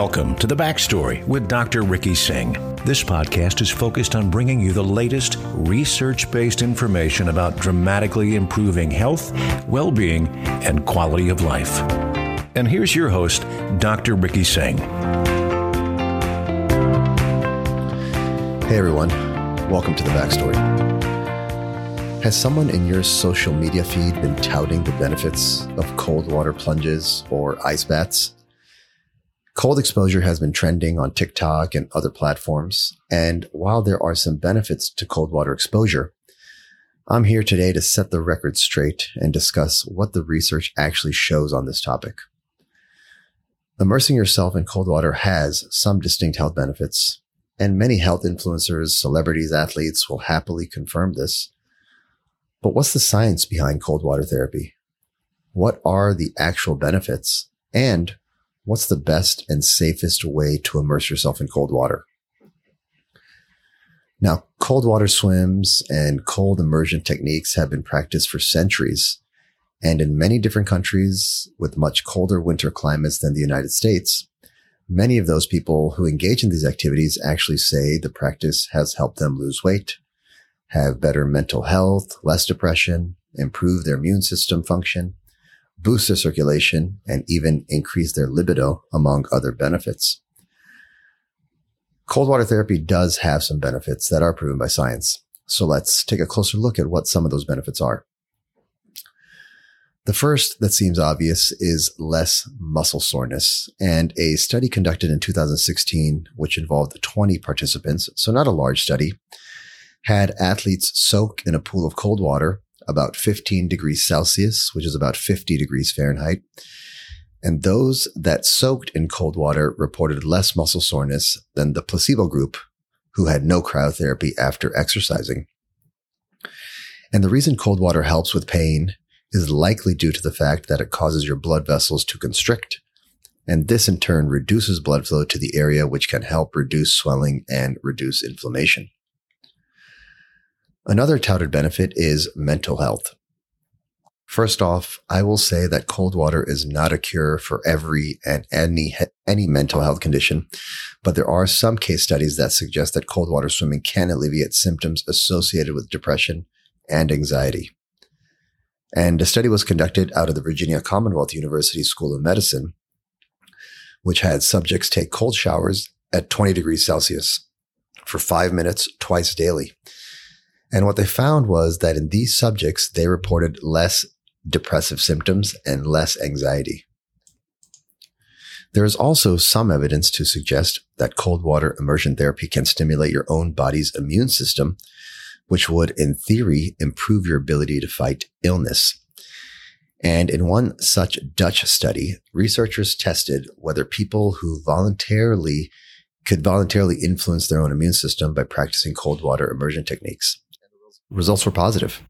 Welcome to The Backstory with Dr. Ricky Singh. This podcast is focused on bringing you the latest research based information about dramatically improving health, well being, and quality of life. And here's your host, Dr. Ricky Singh. Hey everyone, welcome to The Backstory. Has someone in your social media feed been touting the benefits of cold water plunges or ice baths? Cold exposure has been trending on TikTok and other platforms. And while there are some benefits to cold water exposure, I'm here today to set the record straight and discuss what the research actually shows on this topic. Immersing yourself in cold water has some distinct health benefits, and many health influencers, celebrities, athletes will happily confirm this. But what's the science behind cold water therapy? What are the actual benefits? And what's the best and safest way to immerse yourself in cold water? Now, cold water swims and cold immersion techniques have been practiced for centuries. And in many different countries with much colder winter climates than the United States, many of those people who engage in these activities actually say the practice has helped them lose weight, have better mental health, less depression, improve their immune system function, boost their circulation, and even increase their libido, among other benefits. Cold water therapy does have some benefits that are proven by science. So let's take a closer look at what some of those benefits are. The first that seems obvious is less muscle soreness. And a study conducted in 2016, which involved 20 participants, so not a large study, had athletes soak in a pool of cold water about 15 degrees Celsius, which is about 50 degrees Fahrenheit. And those that soaked in cold water reported less muscle soreness than the placebo group who had no cryotherapy after exercising. And the reason cold water helps with pain is likely due to the fact that it causes your blood vessels to constrict. And this in turn reduces blood flow to the area, which can help reduce swelling and reduce inflammation. Another touted benefit is mental health. First off, I will say that cold water is not a cure for every and any, any mental health condition, but there are some case studies that suggest that cold water swimming can alleviate symptoms associated with depression and anxiety. And a study was conducted out of the Virginia Commonwealth University School of Medicine, which had subjects take cold showers at 20 degrees Celsius for five minutes twice daily. And what they found was that in these subjects, they reported less depressive symptoms and less anxiety. There is also some evidence to suggest that cold water immersion therapy can stimulate your own body's immune system, which would, in theory, improve your ability to fight illness. And in one such Dutch study, researchers tested whether people who voluntarily could voluntarily influence their own immune system by practicing cold water immersion techniques results were positive.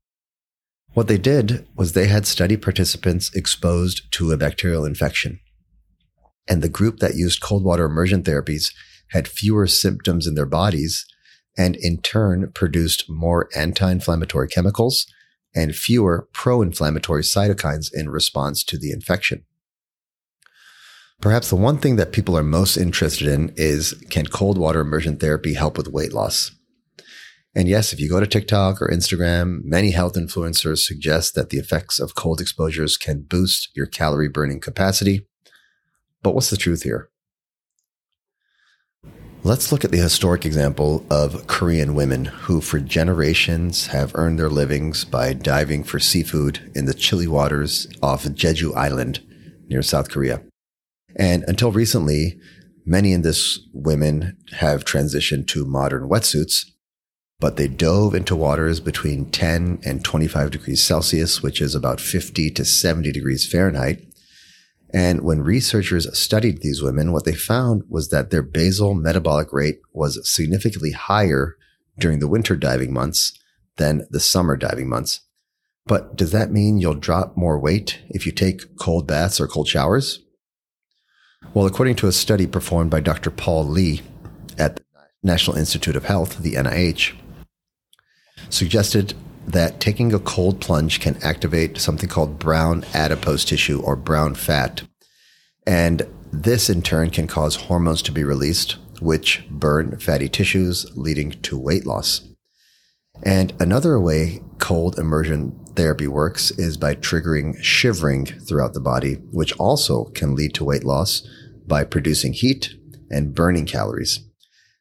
What they did was they had study participants exposed to a bacterial infection. And the group that used cold water immersion therapies had fewer symptoms in their bodies and in turn produced more anti-inflammatory chemicals and fewer pro-inflammatory cytokines in response to the infection. Perhaps the one thing that people are most interested in is can cold water immersion therapy help with weight loss? And yes, if you go to TikTok or Instagram, many health influencers suggest that the effects of cold exposures can boost your calorie burning capacity. But what's the truth here? Let's look at the historic example of Korean women who, for generations, have earned their livings by diving for seafood in the chilly waters off Jeju Island near South Korea. And until recently, many in this women have transitioned to modern wetsuits but they dove into waters between 10 and 25 degrees Celsius, which is about 50 to 70 degrees Fahrenheit. And when researchers studied these women, what they found was that their basal metabolic rate was significantly higher during the winter diving months than the summer diving months. But does that mean you'll drop more weight if you take cold baths or cold showers? Well, according to a study performed by Dr. Paul Lee at the National Institute of Health, the NIH, suggested that taking a cold plunge can activate something called brown adipose tissue or brown fat. And this in turn can cause hormones to be released, which burn fatty tissues, leading to weight loss. And another way cold immersion therapy works is by triggering shivering throughout the body, which also can lead to weight loss by producing heat and burning calories.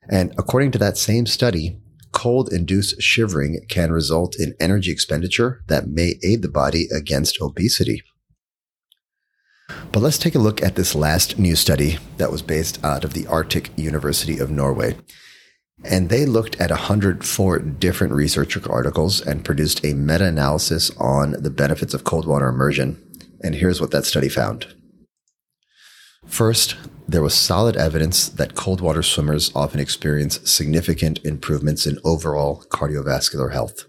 And according to that same study, cold induced shivering can result in energy expenditure that may aid the body against obesity. But let's take a look at this last new study that was based out of the Arctic University of Norway. And they looked at 104 different research articles and produced a meta analysis on the benefits of cold water immersion. And here's what that study found. First, there was solid evidence that cold water swimmers often experience significant improvements in overall cardiovascular health.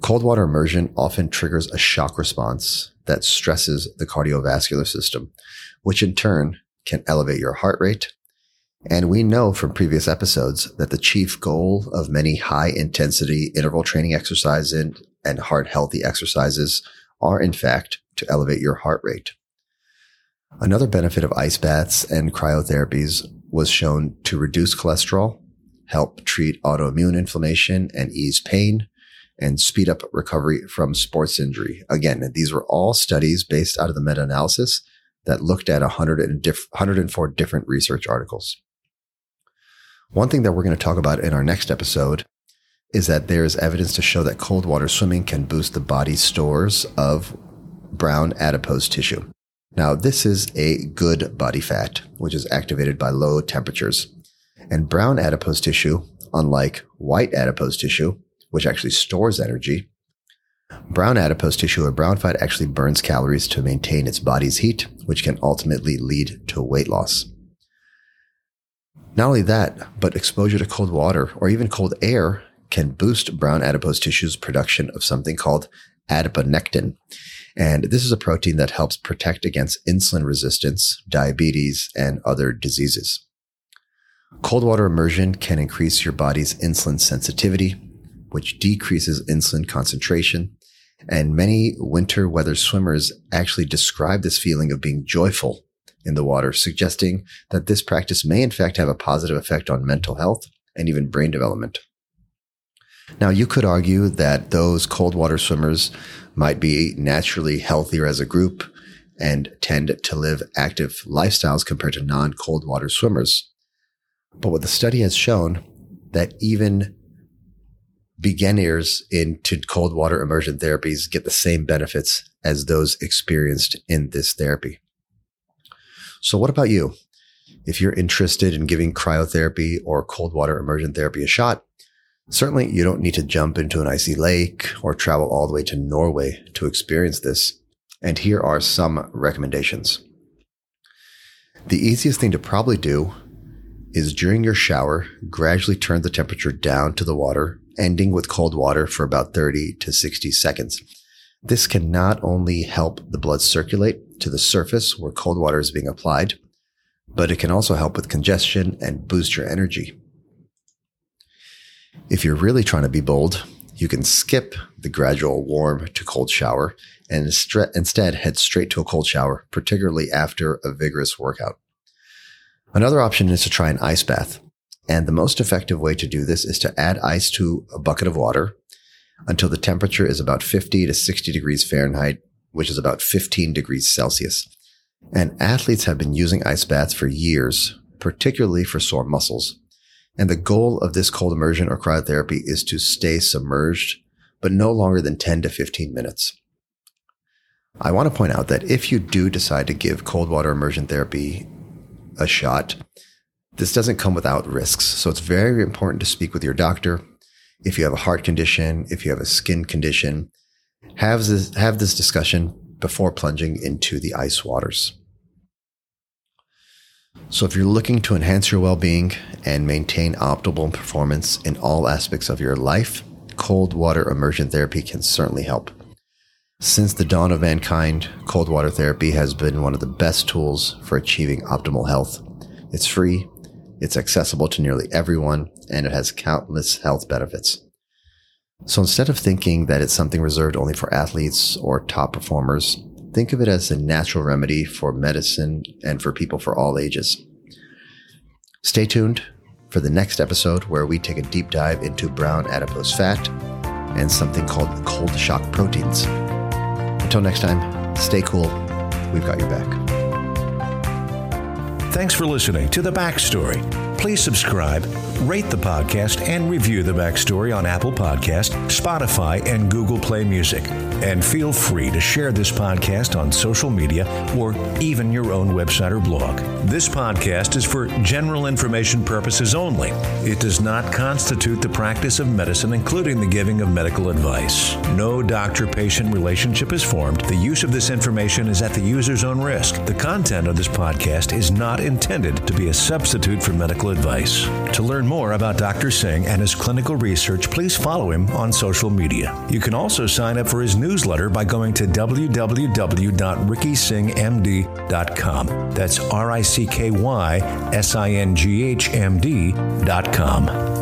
Cold water immersion often triggers a shock response that stresses the cardiovascular system, which in turn can elevate your heart rate. And we know from previous episodes that the chief goal of many high intensity interval training exercises and heart healthy exercises are in fact to elevate your heart rate. Another benefit of ice baths and cryotherapies was shown to reduce cholesterol, help treat autoimmune inflammation and ease pain, and speed up recovery from sports injury. Again, these were all studies based out of the meta analysis that looked at 104 different research articles. One thing that we're going to talk about in our next episode is that there is evidence to show that cold water swimming can boost the body's stores of brown adipose tissue. Now, this is a good body fat, which is activated by low temperatures. And brown adipose tissue, unlike white adipose tissue, which actually stores energy, brown adipose tissue or brown fat actually burns calories to maintain its body's heat, which can ultimately lead to weight loss. Not only that, but exposure to cold water or even cold air can boost brown adipose tissue's production of something called adiponectin. And this is a protein that helps protect against insulin resistance, diabetes, and other diseases. Cold water immersion can increase your body's insulin sensitivity, which decreases insulin concentration. And many winter weather swimmers actually describe this feeling of being joyful in the water, suggesting that this practice may in fact have a positive effect on mental health and even brain development. Now, you could argue that those cold water swimmers might be naturally healthier as a group and tend to live active lifestyles compared to non cold water swimmers. But what the study has shown that even beginners into cold water immersion therapies get the same benefits as those experienced in this therapy. So what about you? If you're interested in giving cryotherapy or cold water immersion therapy a shot, Certainly, you don't need to jump into an icy lake or travel all the way to Norway to experience this. And here are some recommendations. The easiest thing to probably do is during your shower, gradually turn the temperature down to the water, ending with cold water for about 30 to 60 seconds. This can not only help the blood circulate to the surface where cold water is being applied, but it can also help with congestion and boost your energy. If you're really trying to be bold, you can skip the gradual warm to cold shower and instead head straight to a cold shower, particularly after a vigorous workout. Another option is to try an ice bath. And the most effective way to do this is to add ice to a bucket of water until the temperature is about 50 to 60 degrees Fahrenheit, which is about 15 degrees Celsius. And athletes have been using ice baths for years, particularly for sore muscles. And the goal of this cold immersion or cryotherapy is to stay submerged, but no longer than 10 to 15 minutes. I want to point out that if you do decide to give cold water immersion therapy a shot, this doesn't come without risks. So it's very important to speak with your doctor. If you have a heart condition, if you have a skin condition, have this, have this discussion before plunging into the ice waters. So, if you're looking to enhance your well being and maintain optimal performance in all aspects of your life, cold water immersion therapy can certainly help. Since the dawn of mankind, cold water therapy has been one of the best tools for achieving optimal health. It's free, it's accessible to nearly everyone, and it has countless health benefits. So instead of thinking that it's something reserved only for athletes or top performers, Think of it as a natural remedy for medicine and for people for all ages. Stay tuned for the next episode where we take a deep dive into brown adipose fat and something called cold shock proteins. Until next time, stay cool. We've got your back. Thanks for listening to The Backstory. Please subscribe, rate the podcast, and review The Backstory on Apple Podcast, Spotify, and Google Play Music. And feel free to share this podcast on social media or even your own website or blog. This podcast is for general information purposes only. It does not constitute the practice of medicine, including the giving of medical advice. No doctor patient relationship is formed. The use of this information is at the user's own risk. The content of this podcast is not intended to be a substitute for medical advice. To learn more about Dr. Singh and his clinical research, please follow him on social media. You can also sign up for his newsletter by going to www.rickysinghmd.com. That's R I C K Y S I N G H M D.com.